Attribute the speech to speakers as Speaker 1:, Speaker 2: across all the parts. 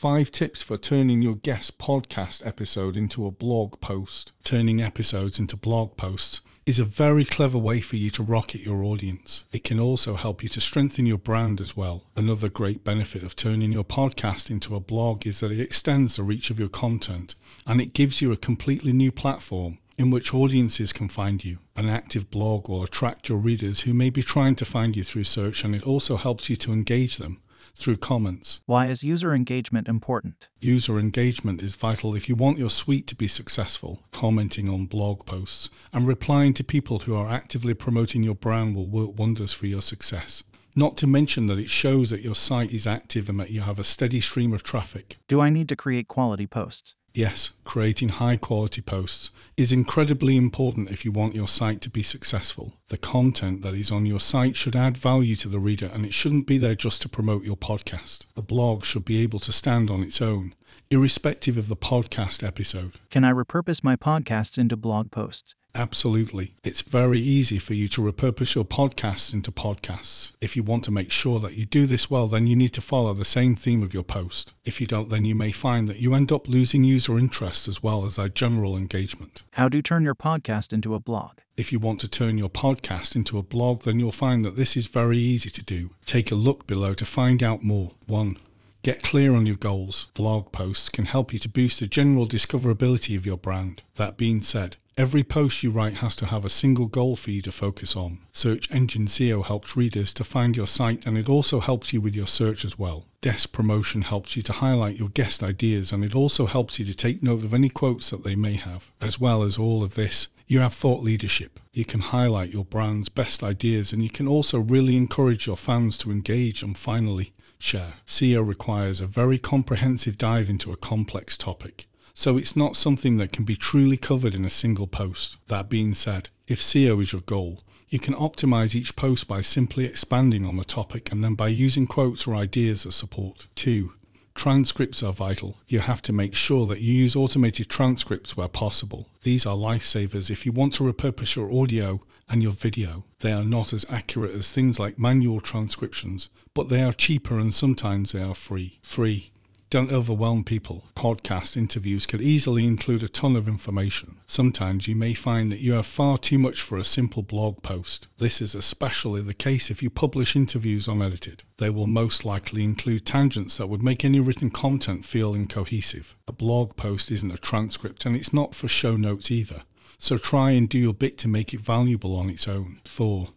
Speaker 1: Five tips for turning your guest podcast episode into a blog post. Turning episodes into blog posts is a very clever way for you to rocket your audience. It can also help you to strengthen your brand as well. Another great benefit of turning your podcast into a blog is that it extends the reach of your content and it gives you a completely new platform in which audiences can find you. An active blog will attract your readers who may be trying to find you through search and it also helps you to engage them through comments.
Speaker 2: Why is user engagement important?
Speaker 1: User engagement is vital if you want your suite to be successful. Commenting on blog posts and replying to people who are actively promoting your brand will work wonders for your success. Not to mention that it shows that your site is active and that you have a steady stream of traffic.
Speaker 2: Do I need to create quality posts?
Speaker 1: Yes, creating high quality posts is incredibly important if you want your site to be successful. The content that is on your site should add value to the reader and it shouldn't be there just to promote your podcast. A blog should be able to stand on its own, irrespective of the podcast episode.
Speaker 2: Can I repurpose my podcasts into blog posts?
Speaker 1: Absolutely. It's very easy for you to repurpose your podcasts into podcasts. If you want to make sure that you do this well, then you need to follow the same theme of your post. If you don't, then you may find that you end up losing user interest as well as their general engagement.
Speaker 2: How do you turn your podcast into a blog?
Speaker 1: If you want to turn your podcast into a blog, then you'll find that this is very easy to do. Take a look below to find out more. 1. Get clear on your goals. Blog posts can help you to boost the general discoverability of your brand. That being said, Every post you write has to have a single goal for you to focus on. Search engine SEO helps readers to find your site and it also helps you with your search as well. Desk promotion helps you to highlight your guest ideas and it also helps you to take note of any quotes that they may have. As well as all of this, you have thought leadership. You can highlight your brand's best ideas and you can also really encourage your fans to engage and finally, share. SEO requires a very comprehensive dive into a complex topic. So it's not something that can be truly covered in a single post. That being said, if SEO is your goal, you can optimize each post by simply expanding on the topic and then by using quotes or ideas as support. 2. Transcripts are vital. You have to make sure that you use automated transcripts where possible. These are lifesavers if you want to repurpose your audio and your video. They are not as accurate as things like manual transcriptions, but they are cheaper and sometimes they are free. 3. Don't overwhelm people. Podcast interviews could easily include a ton of information. Sometimes you may find that you have far too much for a simple blog post. This is especially the case if you publish interviews unedited. They will most likely include tangents that would make any written content feel incohesive. A blog post isn't a transcript and it's not for show notes either. So try and do your bit to make it valuable on its own. 4.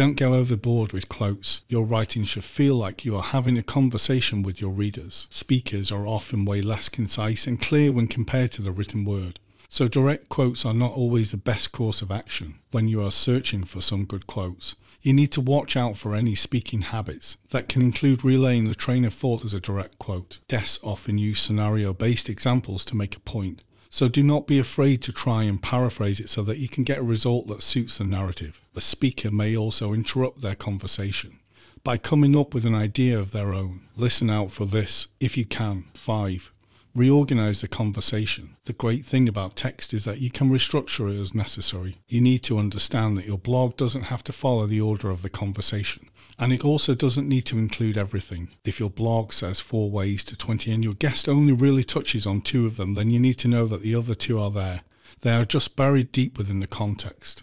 Speaker 1: Don't go overboard with quotes. Your writing should feel like you are having a conversation with your readers. Speakers are often way less concise and clear when compared to the written word. So direct quotes are not always the best course of action when you are searching for some good quotes. You need to watch out for any speaking habits that can include relaying the train of thought as a direct quote. Desks often use scenario based examples to make a point. So do not be afraid to try and paraphrase it so that you can get a result that suits the narrative. The speaker may also interrupt their conversation by coming up with an idea of their own. Listen out for this if you can. 5. Reorganize the conversation. The great thing about text is that you can restructure it as necessary. You need to understand that your blog doesn't have to follow the order of the conversation. And it also doesn't need to include everything. If your blog says four ways to 20 and your guest only really touches on two of them, then you need to know that the other two are there. They are just buried deep within the context.